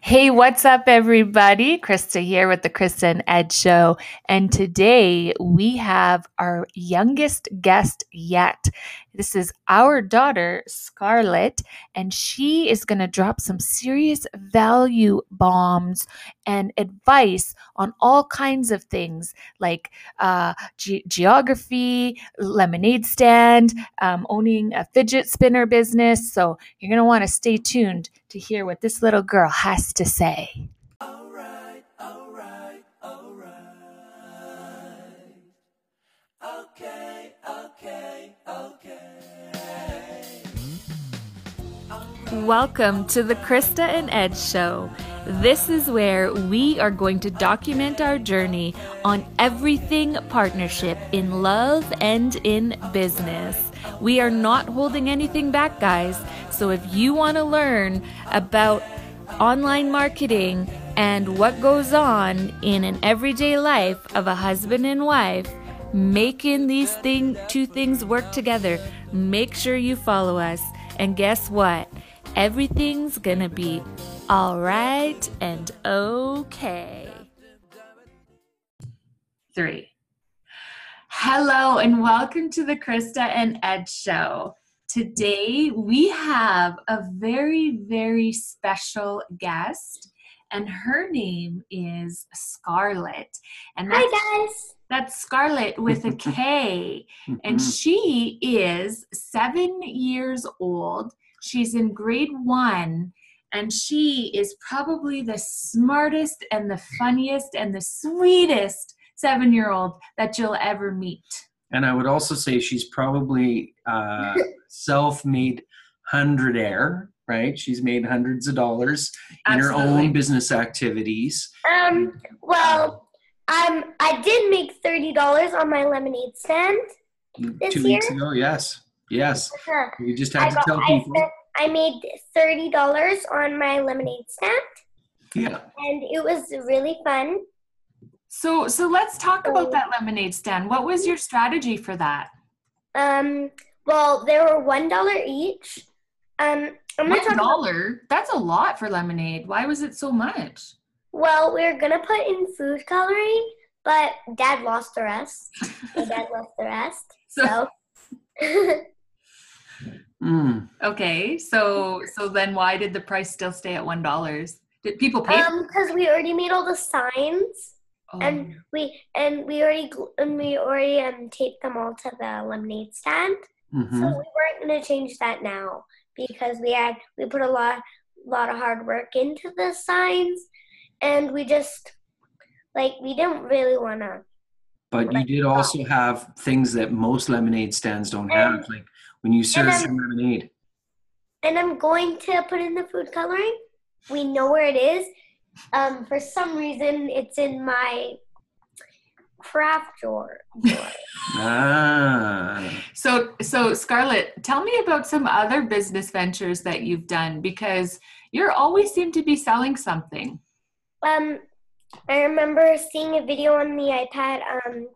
Hey, what's up, everybody? Krista here with the Krista and Ed Show. And today we have our youngest guest yet. This is our daughter, Skarlett, and she is going to drop some serious value bombs and advice on all kinds of things like uh, ge- geography, lemonade stand, um, owning a fidget spinner business. So you're going to want to stay tuned to hear what this little girl has to say. Welcome to the Krista and Ed Show. This is where we are going to document our journey on everything partnership in love and in business. We are not holding anything back, guys. So if you want to learn about online marketing and what goes on in an everyday life of a husband and wife, making these thing two things work together, make sure you follow us. And guess what? Everything's gonna be all right and okay. Three. Hello and welcome to the Krista and Ed Show. Today we have a very, very special guest, and her name is Skarlett. And that's, Hi guys. that's Skarlett with a K. and she is seven years old. She's in grade one, and she is probably the smartest and the funniest and the sweetest seven year old that you'll ever meet. And I would also say she's probably uh, self-made hundredaire, right? She's made hundreds of dollars in her own business activities. Um. Well, um, I did make thirty dollars on my lemonade stand. This Two year? weeks ago, yes, yes. Huh. We just I had to got. tell I people. spent. I made thirty dollars on my lemonade stand, Yeah, and it was really fun. So, so let's talk about Oh. that lemonade stand. What was your strategy for that? Um. Well, they were one dollar each. Um. I'm One about. That's a lot for lemonade. Why was it so much? Well, we are gonna put in food coloring, but Dad lost the rest. My dad lost the rest. So, So. Mm. okay, so so then why did the price still stay at one dollars? Did people pay? um, because we already made all the signs. Oh, and we and we already and we already um taped them all to the lemonade stand. hmm So we weren't gonna change that now because we had we put a lot lot of hard work into the signs, and we just like we didn't really wanna. But you did also have things that most lemonade stands don't have, like when you serve then- some lemonade. And I'm going to put in the food coloring. We know where it is. Um, for some reason, it's in my craft drawer. drawer. Ah, So, so Skarlett, tell me about some other business ventures that you've done because you always seem to be selling something. Um, I remember seeing a video on the iPad um,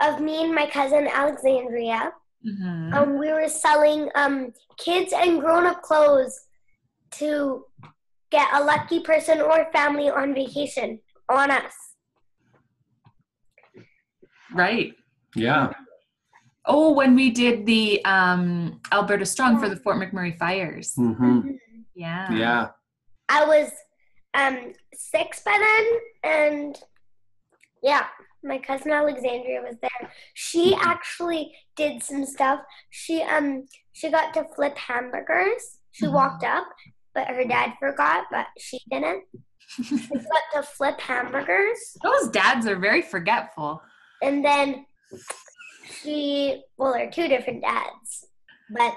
of me and my cousin Alexandria. Mhm. Um, we were selling um, kids and grown up clothes to get a lucky person or family on vacation on us. Right. yeah. Oh, when we did the um, Alberta Strong for the Fort McMurray fires. hmm Yeah. Yeah. I was um, six by then, and yeah, my cousin Alexandria was there. She actually did some stuff. She um she got to flip hamburgers. She Mhm. walked up, but her dad forgot, but she didn't. She got to flip hamburgers, Those dads are very forgetful. and then she well, they're two different dads, but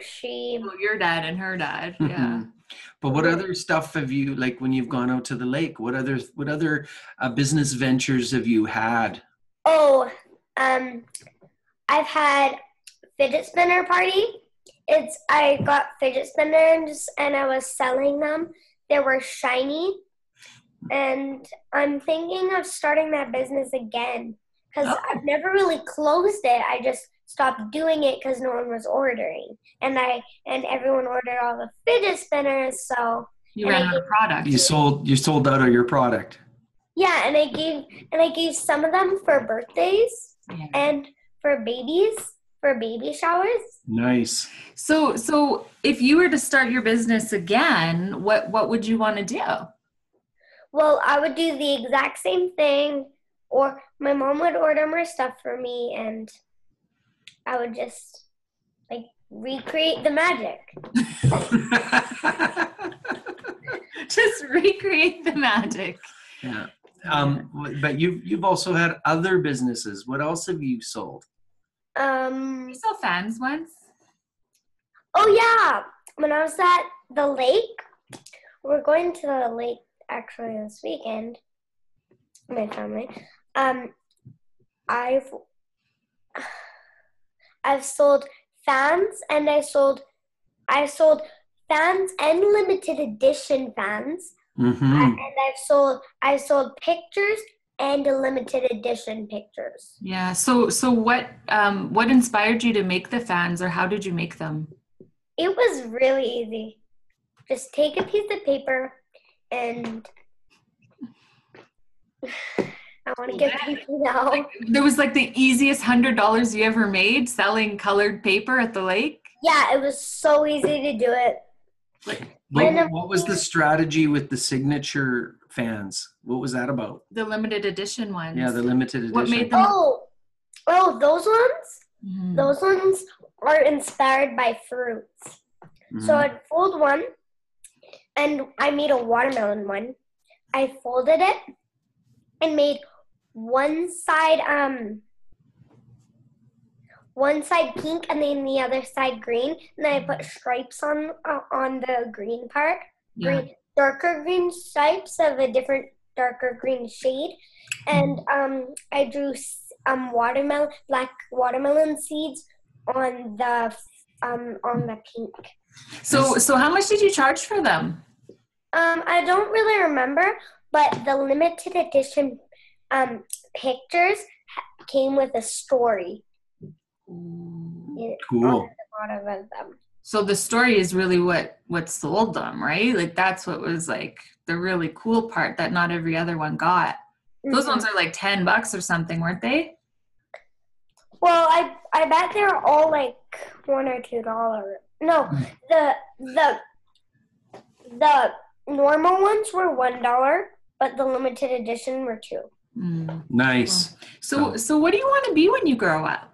she Well, your dad and her dad. Yeah. Mhm. But what other stuff have you like when you've gone out to the lake? What other what other uh, business ventures have you had? Oh, um, I've had fidget spinner party. It's I got fidget spinners and I was selling them. They were shiny, and I'm thinking of starting that business again because Oh. I've never really closed it. I just stopped doing it because no one was ordering, and I and everyone ordered all the fidget spinners. So You ran out of product. You sold you sold out of your product. Yeah, and I gave and I gave some of them for birthdays Yeah. and for babies for baby showers. Nice. So, so if you were to start your business again, what what would you want to do? Well, I would do the exact same thing, or my mom would order more stuff for me, and I would just like recreate the magic. Just recreate the magic. yeah. Um, but you've you've also had other businesses. What else have you sold? Um. You saw fans once. Oh yeah, when I was at the lake, we're going to the lake actually this weekend. My family. Um, I've I've sold fans and I sold I sold fans and limited edition fans. Mm-hmm. and I've sold I sold pictures and limited edition pictures. Yeah. So, so what um what inspired you to make the fans, or how did you make them? It was really easy. Just take a piece of paper and I want to get people now. There was like the easiest hundred dollars you ever made selling colored paper at the lake. Yeah, it was so easy to do it. What, what was the strategy with the signature fans? What was that about? The limited edition ones. Yeah, the limited edition. What made them? Oh, oh, those ones. Mhm. Those ones are inspired by fruits. Mhm. So I'd fold one, and I made a watermelon one. I folded it and made one side um one side pink and then the other side green, and then I put stripes on uh, on the green part, Yeah. green darker green stripes of a different darker green shade, and um I drew um watermelon black watermelon seeds on the um on the pink. So, so how much did you charge for them? Um, I don't really remember, but the limited edition um, pictures came with a story Cool. the of them. So the story is really what what sold them, right? Like that's what was like the really cool part that not every other one got. Those Mhm. ones are like ten bucks or something, weren't they? Well, I I bet they're all like one or two dollars. No, the the the normal ones were one dollar, but the limited edition were two. Mm. Nice. So, so what do you want to be when you grow up?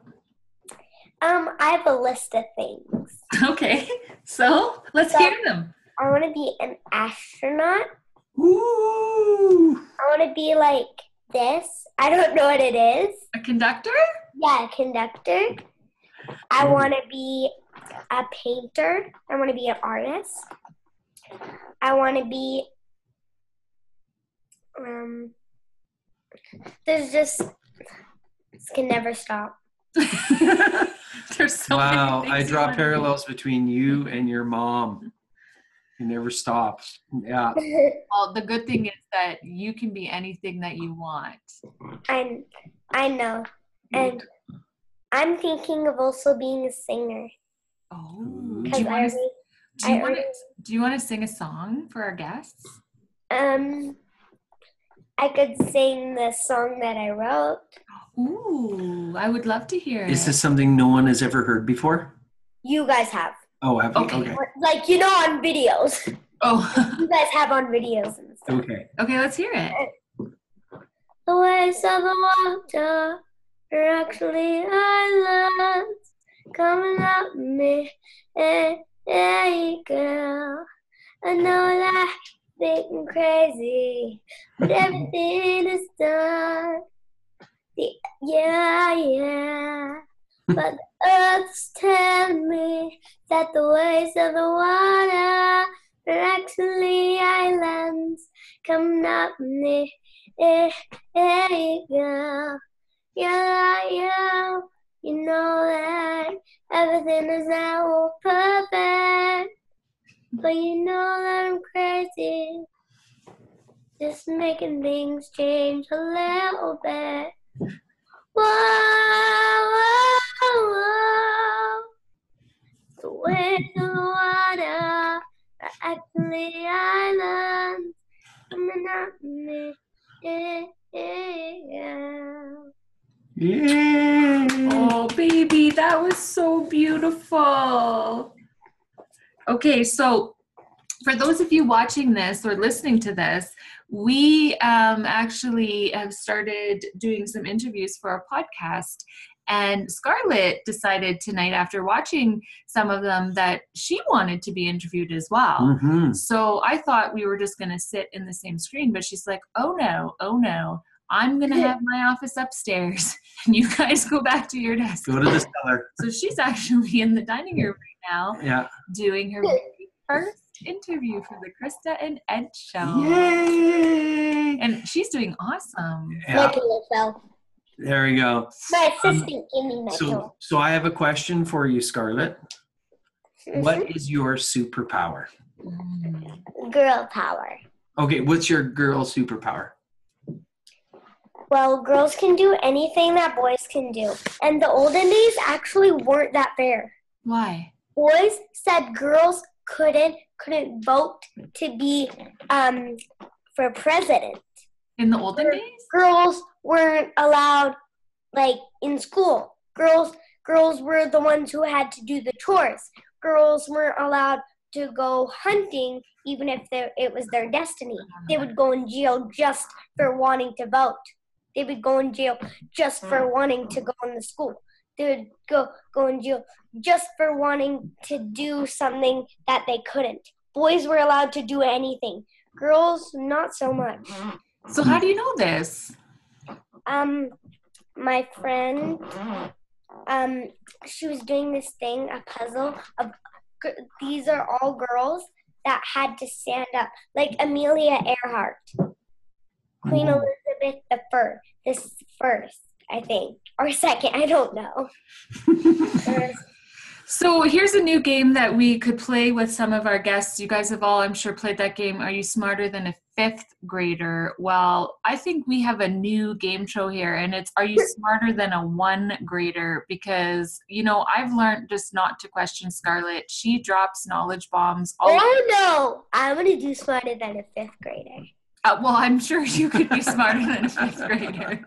Um, I have a list of things. Okay, so let's So- hear them. I want to be an astronaut. Ooh. I want to be like this. I don't know what it is. A conductor? Yeah, a conductor. I want to be a painter. I want to be an artist. I want to be. Um. There's just. This can never stop. There's so wow, many I draw wanna parallels between you and your mom. You never stop. Yeah. Well, the good thing is that you can be anything that you want. I, I know. And I'm thinking of also being a singer. Oh, do you want to? already. Do you I want to? already Do you want to sing a song for our guests? um, I could sing the song that I wrote. Ooh, I would love to hear Is it. this something no one has ever heard before? You guys have. Oh, have you? Okay. Okay. Like, you know, on videos. Oh, You guys have on videos and stuff. Okay. okay. Let's hear it. The waves of the water are actually islands coming up me. Hey, hey, girl. I know that I'm crazy, but everything is done. Yeah, yeah. But the earth's telling me that the waves of the water are actually islands coming up me. Hey, hey, girl. Yeah, yeah. You know that everything is now perfect. But you know that I'm crazy. Just making things change a little bit. Whoa, whoa, whoa. The of the water Actually, islands. Yeah. Yay! Oh, baby, that was so beautiful. Okay, so for those of you watching this or listening to this, we um, actually have started doing some interviews for our podcast. And Skarlett decided tonight, after watching some of them, that she wanted to be interviewed as well. Mhm. So I thought we were just going to sit in the same screen, but she's like, oh no, oh no. I'm going to have my office upstairs and you guys go back to your desk. Go to the cellar. So she's actually in the dining room right now Yeah. doing her very first interview for the Krista and Ed show. Yay! And she's doing awesome. My Yeah. pillow fell. There we go. My Um, assistant gave me my So, pillow. so I have a question for you, Skarlett. Mhm. What is your superpower? Mm. Girl power. Okay, what's your girl superpower? Well, girls can do anything that boys can do. And the olden days actually weren't that fair. Why? Boys said girls couldn't couldn't vote to be um for president. In the olden days? Girls weren't allowed like in school. Girls girls were the ones who had to do the chores. Girls weren't allowed to go hunting even if it was their destiny. They would go in jail just for wanting to vote. They would go in jail just for wanting to go in the school. They would go go in jail just for wanting to do something that they couldn't. Boys were allowed to do anything. Girls, not so much. So how do you know this? Um, my friend, um, she was doing this thing, a puzzle of these are all girls that had to stand up, like Amelia Earhart, Queen Oh. Elizabeth the First, this first, I think, or second, I don't know. So here's a new game that we could play with some of our guests. You guys have all, I'm sure, played that game. Are you smarter than a fifth grader? Well, I think we have a new game show here, and it's Are you smarter than a one grader? Because, you know, I've learned just not to question Skarlett. She drops knowledge bombs all Oh no, I'm gonna do smarter than a fifth grader. Uh, well, I'm sure you could be smarter than a fifth grader.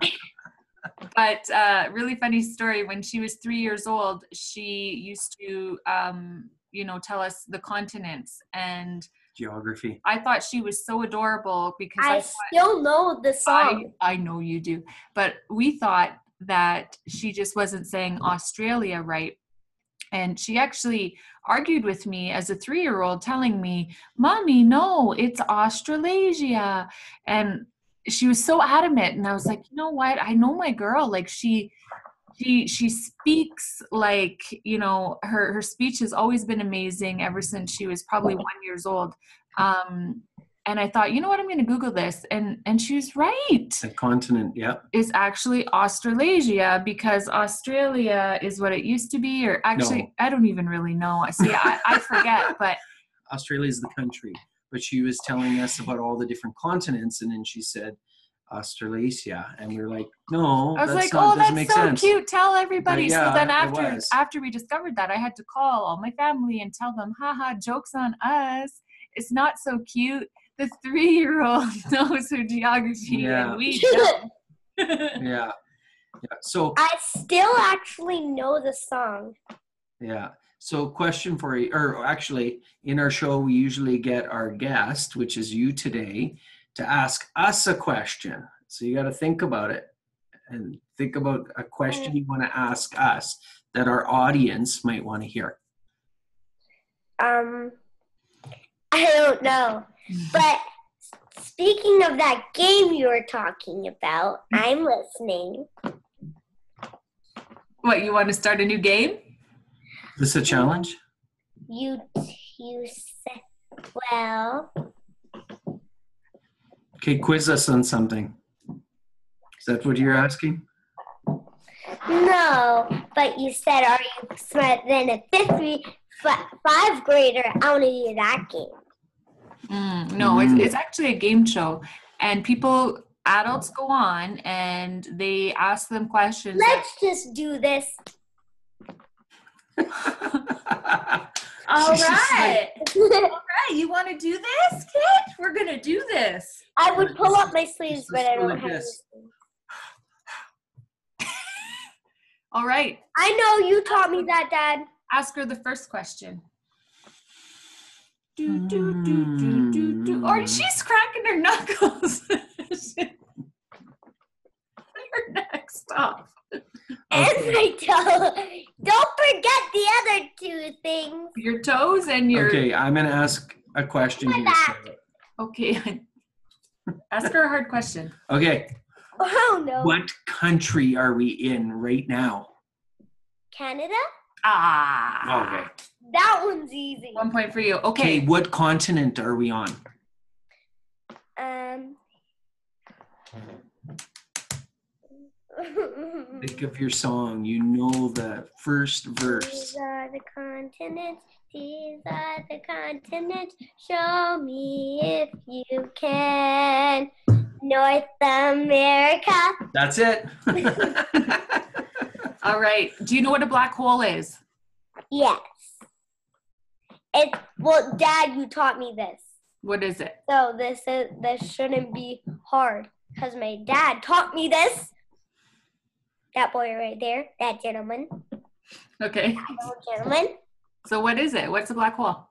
But uh, really funny story. When she was three years old, she used to, um, you know, tell us the continents, and Geography. I thought she was so adorable because I, I thought, still know the I, song. I know you do, but we thought that she just wasn't saying Australia right. And she actually argued with me as a three year old, telling me, Mommy, no, it's Australasia. And she was so adamant. And I was like, you know what? I know my girl. Like she she she speaks like you know her her speech has always been amazing ever since she was probably one years old um and i thought you know what i'm going to google this and and she was right The continent. Yep. is actually australasia because australia is what it used to be or actually No. i don't even really know see i, I forget but Australia is the country, but she was telling us about all the different continents, and then she said Australasia, and we were like, no, I was like, not, "Oh, that's so sense. cute! Tell everybody." Yeah, so then after after we discovered that, I had to call all my family and tell them, "Haha, jokes on us! It's not so cute." The three-year-old knows her geography, Yeah. and we don't. Yeah, yeah. So I still actually know the song. Yeah. So, question for you, or actually, in our show, we usually get our guest, which is you today, to ask us a question. So, you got to think about it and think about a question you want to ask us that our audience might want to hear. Um, I don't know. But speaking of that game you were talking about, I'm listening. what you want to start a new game? Is this a challenge? You, you said, well, Okay, quiz us on something. Is that what you're asking? no. But you said, are you smarter than a fifth, grade, fi- five grader? I want to do that game. Mm, no, Mm. It's, it's actually a game show, and people, adults, go on and they ask them questions. Let's just do this. All She's just right. All right. You want to do this, kid? We're going to do this. I would pull up my sleeves, but I don't have. this. sleeves. All right. I know you taught me that, Dad. Ask her the first question. Do, do, do, do, do, do. Or she's cracking her knuckles. her neck's off. And Okay. my toe. Don't forget the other two things. Your toes and your. Okay, I'm gonna ask a question My here. back. Charlotte. Okay. Ask her a hard question. Okay, Oh no. what country are we in right now? Canada? Ah. Okay. That one's easy. One point for you. Okay, Okay. what continent are we on? Um. Think of your song. You know the first verse. These verse. are the continents. These are the continents. Show me if you can. North America. That's it. All right. Do you know what a black hole is? Yes. It. Well, Dad, you taught me this. What is it? So this is this shouldn't be hard because my dad taught me this. That boy right there, that gentleman, Okay. that gentleman. So what is it? What's a black hole?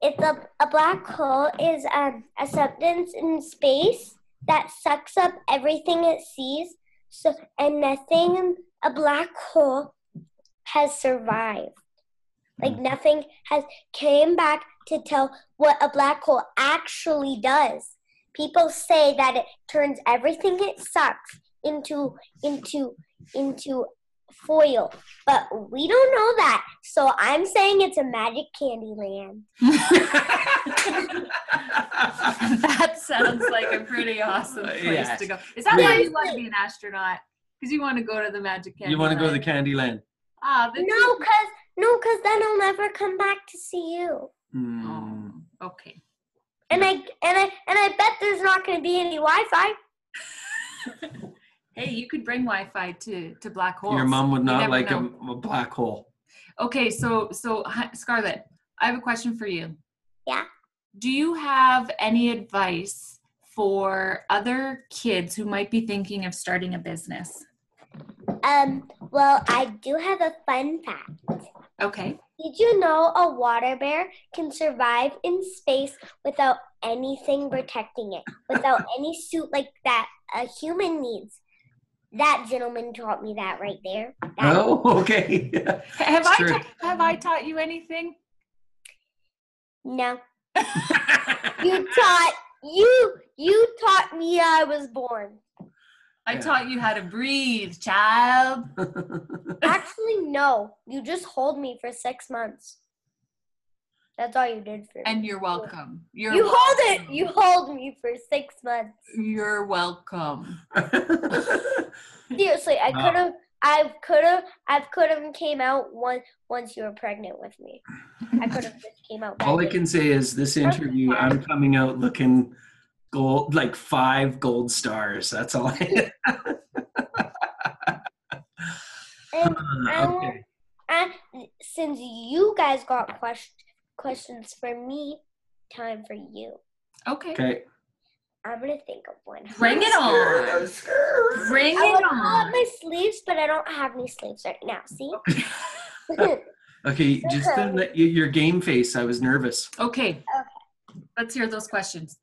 It's a a black hole is um, a substance in space that sucks up everything it sees. So and nothing in a black hole has survived. Like nothing has came back to tell what a black hole actually does. People say that it turns everything it sucks into into into foil, but we don't know that. So I'm saying it's a magic candy land. that sounds like a pretty awesome place Yes. to go. Is that why you want to be an astronaut? Because you want to go to the Magic Candy. you want to go to the candy land? Ah, that's No, cause no, cause then I'll never come back to see you. Hmm. Oh, okay. And I and I and I bet there's not going to be any Wi-Fi. Hey, you could bring Wi-Fi to to black holes. Your mom would not like a, a black hole. Okay, so so Skarlett, I have a question for you. Yeah. Do you have any advice for other kids who might be thinking of starting a business? Um. Well, I do have a fun fact. Okay. Did you know a water bear can survive in space without anything protecting it, without any suit like that a human needs? That gentleman taught me that right there. That- Oh, okay. Have I ta- have I taught you anything? No, you taught you you taught me I was born. I Yeah. taught you how to breathe, child. Actually, no. You just hold me for six months. That's all you did for me. And you're welcome. You're you hold it. You hold me for six months. You're welcome. Seriously, I could have. I could have. I could have came out once once you were pregnant with me. I could have just came out. All I can say is this interview, I'm coming out looking gold, like five gold stars. That's all. I. And I okay. And since you guys got quest- questions for me, time for you. Okay. Okay. I'm gonna think of one. Bring it on. Bring I it would pull up on. my sleeves, but I don't have any sleeves right now. See? Okay, just don't let you, your game face. I was nervous. Okay. Okay. Let's hear those questions.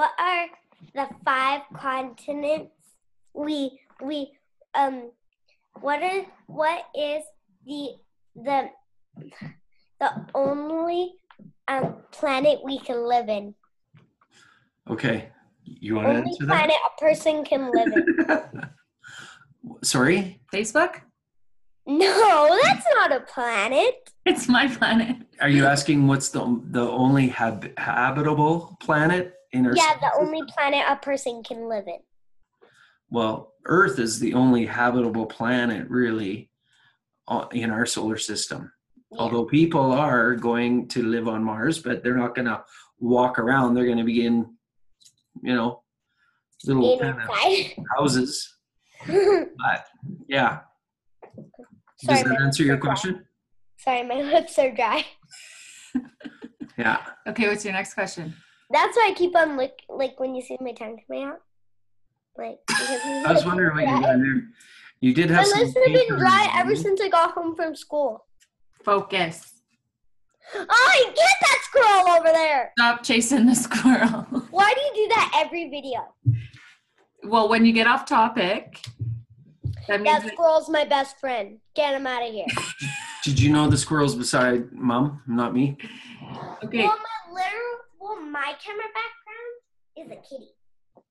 What are the five continents? We we um. What is what is the the the only um planet we can live in? Okay, you want to Only answer planet a person can live in. Sorry, Facebook? No, that's not a planet. It's my planet. are you asking what's the the only hab- habitable planet in our? Yeah, the only planet a person can live in. Well, Earth is the only habitable planet really uh, in our solar system. Yeah. Although people are going to live on Mars, but they're not going to walk around. They're going to be in, you know, little kind of houses. But yeah. Sorry, Does that answer your are dry. question? Sorry, my lips are dry. Yeah. Okay, what's your next question? That's why I keep on lick like when you see my tongue coming out. Like because I was wondering are what you dry. done there. You did have some lips have been dry ever since I got home from school. Focus. Oh, get that squirrel over there! Stop chasing the squirrel. Why do you do that every video? well, when you get off topic, that means That squirrel's my best friend. Get him out of here. Did you know the squirrel's beside mom, not me? okay. Well, my literal, well, my camera background is a kitty.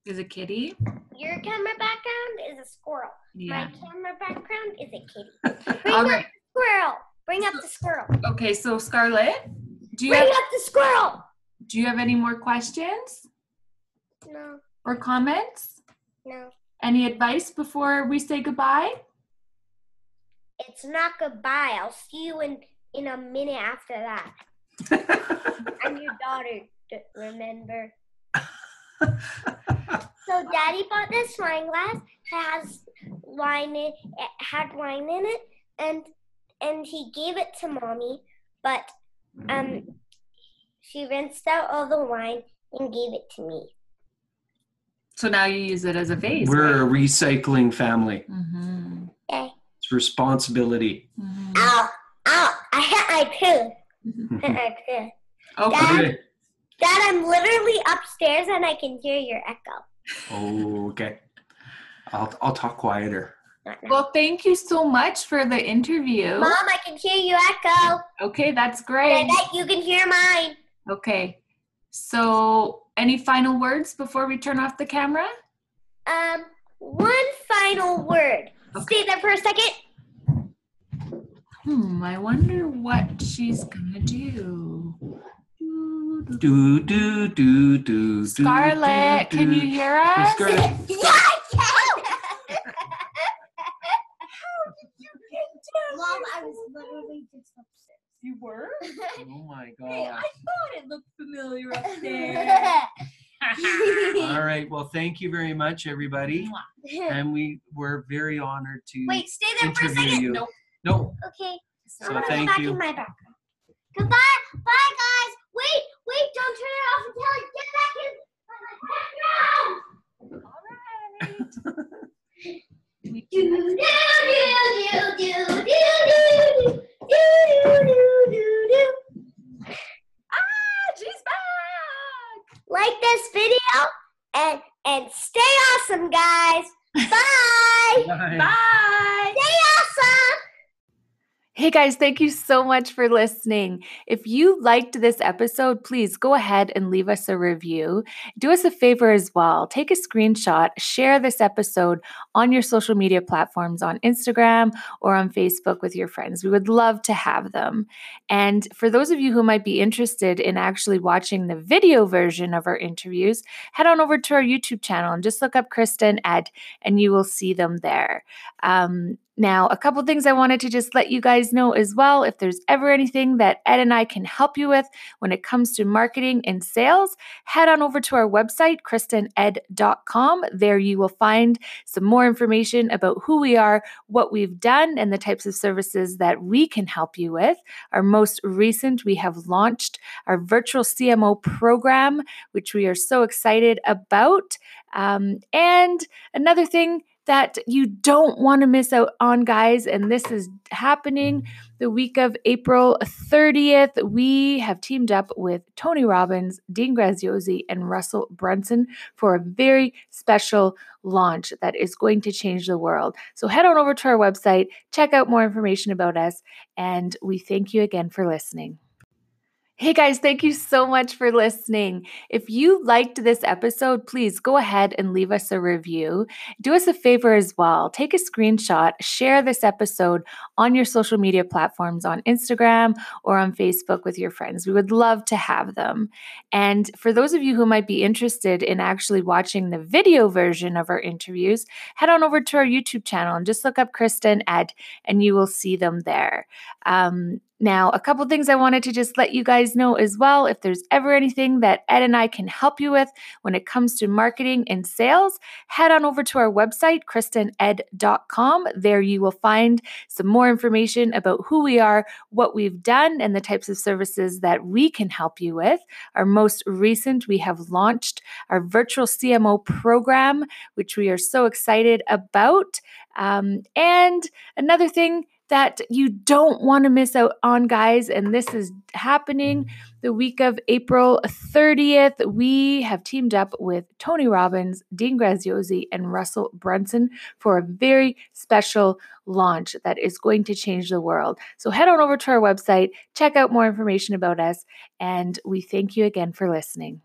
Is a kitty? Your camera background is a squirrel. Yeah. My camera background is a kitty. Bring All up right. the squirrel. Bring up the squirrel. Okay, so Skarlett, do you Bring have up the squirrel. do you have any more questions No, or comments? no. Any advice before we say goodbye? It's not goodbye. I'll see you in in a minute after that. I'm your daughter. D- Remember? So Daddy bought this wine glass. It has wine in it had wine in it, and and he gave it to mommy, but um, she rinsed out all the wine and gave it to me. So now you use it as a vase. We're a recycling family. Mm-hmm. Okay. It's responsibility. Mm-hmm. Ow! Ow! I hit my poo. Hit my poo. Okay. Dad- Okay. Dad, I'm literally upstairs and I can hear your echo. Oh, okay. I'll I'll talk quieter. Well, thank you so much for the interview. Mom, I can hear you echo. Okay, that's And I great. bet you can hear mine. Okay. So, any final words before we turn off the camera? Um, one final word. Stay there for a second. Hmm, I wonder what she's gonna do. Do do do do. Skarlett, do, can do. you hear Hey, us? Skarlett. Yeah, I can. Mom, I was literally just upstairs. You were? Oh my god. Hey, I thought it looked familiar up there. All right. Well, thank you very much, everybody, and we were very honored to Wait, stay there for a second. you. Nope. No. Okay. So I'm gonna thank go back you. in my background. Goodbye. Bye, guys. Wait, wait, don't turn it off until I get back in my background. Do, do, do, do, do, do, do, do, do, do, do. Ah, she's back! Like this video and and stay awesome, guys. Bye. Bye. Bye! Stay awesome. Hey guys, thank you so much for listening. If you liked this episode, please go ahead and leave us a review. Do us a favor as well. Take a screenshot, share this episode on your social media platforms on Instagram or on Facebook with your friends. We would love to have them. And for those of you who might be interested in actually watching the video version of our interviews, head on over to our YouTube channel and just look up Krista and Ed and you will see them there. Um, now, a couple things I wanted to just let you guys know as well. If there's ever anything that Ed and I can help you with when it comes to marketing and sales, head on over to our website, kristened.com. There you will find some more information about who we are, what we've done, and the types of services that we can help you with. Our most recent, we have launched our virtual CMO program, which we are so excited about. Um, and another thing, that you don't want to miss out on, guys. And this is happening mm. the week of April 30th. We have teamed up with Tony Robbins, Dean Graziosi, and Russell Brunson for a very special launch that is going to change the world. So head on over to our website, check out more information about us, and we thank you again for listening. Hey guys, thank you so much for listening. If you liked this episode, please go ahead and leave us a review. Do us a favor as well. Take a screenshot, share this episode on your social media platforms on Instagram or on Facebook with your friends. We would love to have them. And for those of you who might be interested in actually watching the video version of our interviews, head on over to our YouTube channel and just look up Krista and Ed and you will see them there. Um, Now, a couple things I wanted to just let you guys know as well. If there's ever anything that Ed and I can help you with when it comes to marketing and sales, head on over to our website, kristened.com. There you will find some more information about who we are, what we've done, and the types of services that we can help you with. Our most recent, we have launched our virtual CMO program, which we are so excited about. Um, and another thing, that you don't want to miss out on, guys. And this is happening mm. the week of April 30th. We have teamed up with Tony Robbins, Dean Graziosi, and Russell Brunson for a very special launch that is going to change the world. So head on over to our website, check out more information about us, and we thank you again for listening.